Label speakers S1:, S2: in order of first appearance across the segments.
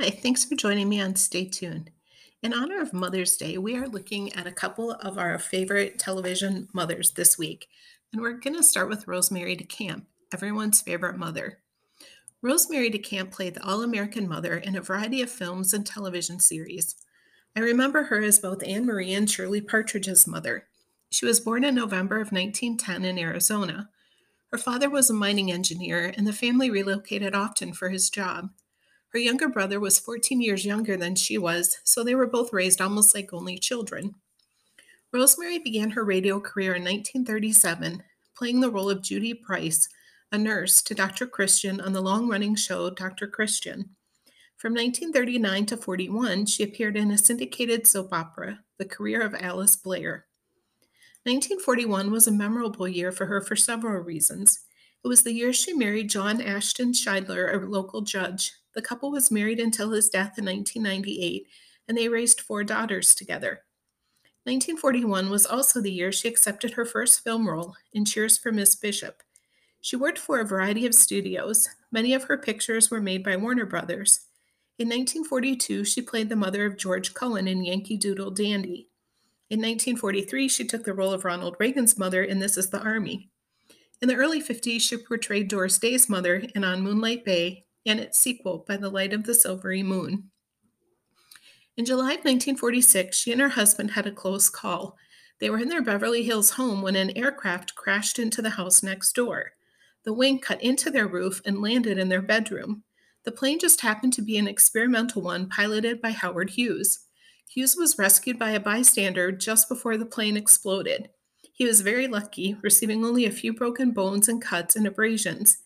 S1: Hi, thanks for joining me on Stay Tuned. In honor of Mother's Day, we are looking at a couple of our favorite television mothers this week. And we're going to start with Rosemary DeCamp, everyone's favorite mother. Rosemary DeCamp played the All American mother in a variety of films and television series. I remember her as both Anne Marie and Shirley Partridge's mother. She was born in November of 1910 in Arizona. Her father was a mining engineer, and the family relocated often for his job. Her younger brother was 14 years younger than she was, so they were both raised almost like only children. Rosemary began her radio career in 1937, playing the role of Judy Price, a nurse to Dr. Christian on the long running show Dr. Christian. From 1939 to 41, she appeared in a syndicated soap opera, The Career of Alice Blair. 1941 was a memorable year for her for several reasons. It was the year she married John Ashton Shidler, a local judge, the couple was married until his death in 1998, and they raised four daughters together. 1941 was also the year she accepted her first film role in Cheers for Miss Bishop. She worked for a variety of studios. Many of her pictures were made by Warner Brothers. In 1942, she played the mother of George Cohan in Yankee Doodle Dandy. In 1943, she took the role of Ronald Reagan's mother in This Is the Army. In the early 50s, she portrayed Doris Day's mother in On Moonlight Bay and its sequel, By the Light of the Silvery Moon. In July of 1946, she and her husband had a close call. They were in their Beverly Hills home when an aircraft crashed into the house next door. The wing cut into their roof and landed in their bedroom. The plane just happened to be an experimental one piloted by Howard Hughes. Hughes was rescued by a bystander just before the plane exploded. He was very lucky, receiving only a few broken bones and cuts and abrasions.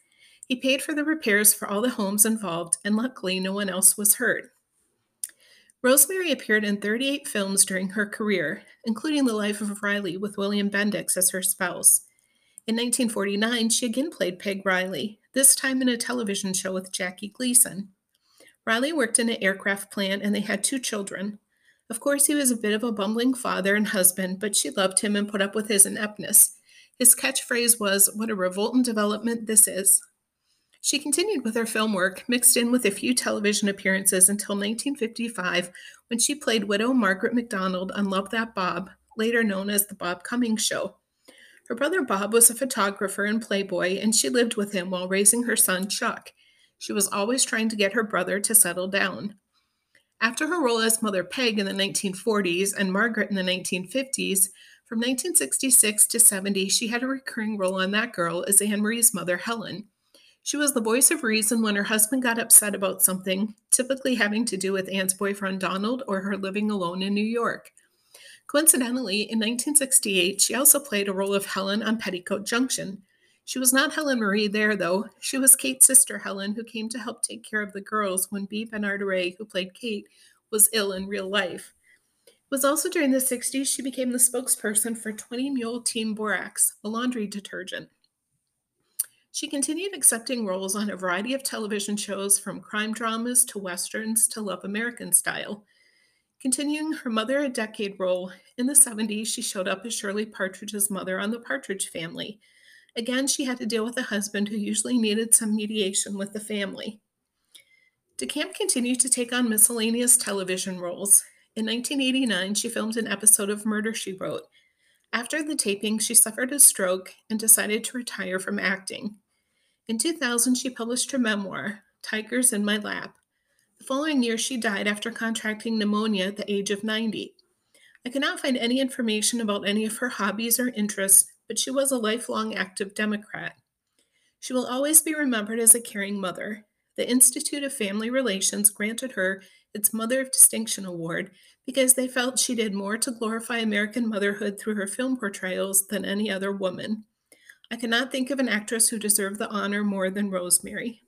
S1: He paid for the repairs for all the homes involved, and luckily, no one else was hurt. Rosemary appeared in 38 films during her career, including The Life of Riley with William Bendix as her spouse. In 1949, she again played Peg Riley, this time in a television show with Jackie Gleason. Riley worked in an aircraft plant and they had two children. Of course, he was a bit of a bumbling father and husband, but she loved him and put up with his ineptness. His catchphrase was, What a revolting development this is. She continued with her film work, mixed in with a few television appearances until 1955, when she played widow Margaret MacDonald on Love That Bob, later known as The Bob Cummings Show. Her brother Bob was a photographer and playboy, and she lived with him while raising her son Chuck. She was always trying to get her brother to settle down. After her role as Mother Peg in the 1940s and Margaret in the 1950s, from 1966 to 70, she had a recurring role on That Girl as Anne Marie's mother, Helen. She was the voice of reason when her husband got upset about something, typically having to do with Anne's boyfriend Donald or her living alone in New York. Coincidentally, in 1968, she also played a role of Helen on Petticoat Junction. She was not Helen Marie there, though. She was Kate's sister, Helen, who came to help take care of the girls when Bea Benaderet, who played Kate, was ill in real life. It was also during the 60s she became the spokesperson for 20 Mule Team Borax, a laundry detergent. She continued accepting roles on a variety of television shows from crime dramas to westerns to Love American Style. Continuing her Mother a Decade role, in the 70s she showed up as Shirley Partridge's mother on The Partridge Family. Again, she had to deal with a husband who usually needed some mediation with the family. DeCamp continued to take on miscellaneous television roles. In 1989, she filmed an episode of Murder, She Wrote. After the taping, she suffered a stroke and decided to retire from acting. In 2000, she published her memoir, Tigers in My Lap. The following year, she died after contracting pneumonia at the age of 90. I cannot find any information about any of her hobbies or interests, but she was a lifelong active Democrat. She will always be remembered as a caring mother. The Institute of Family Relations granted her its Mother of Distinction Award because they felt she did more to glorify American motherhood through her film portrayals than any other woman. I cannot think of an actress who deserved the honor more than Rosemary.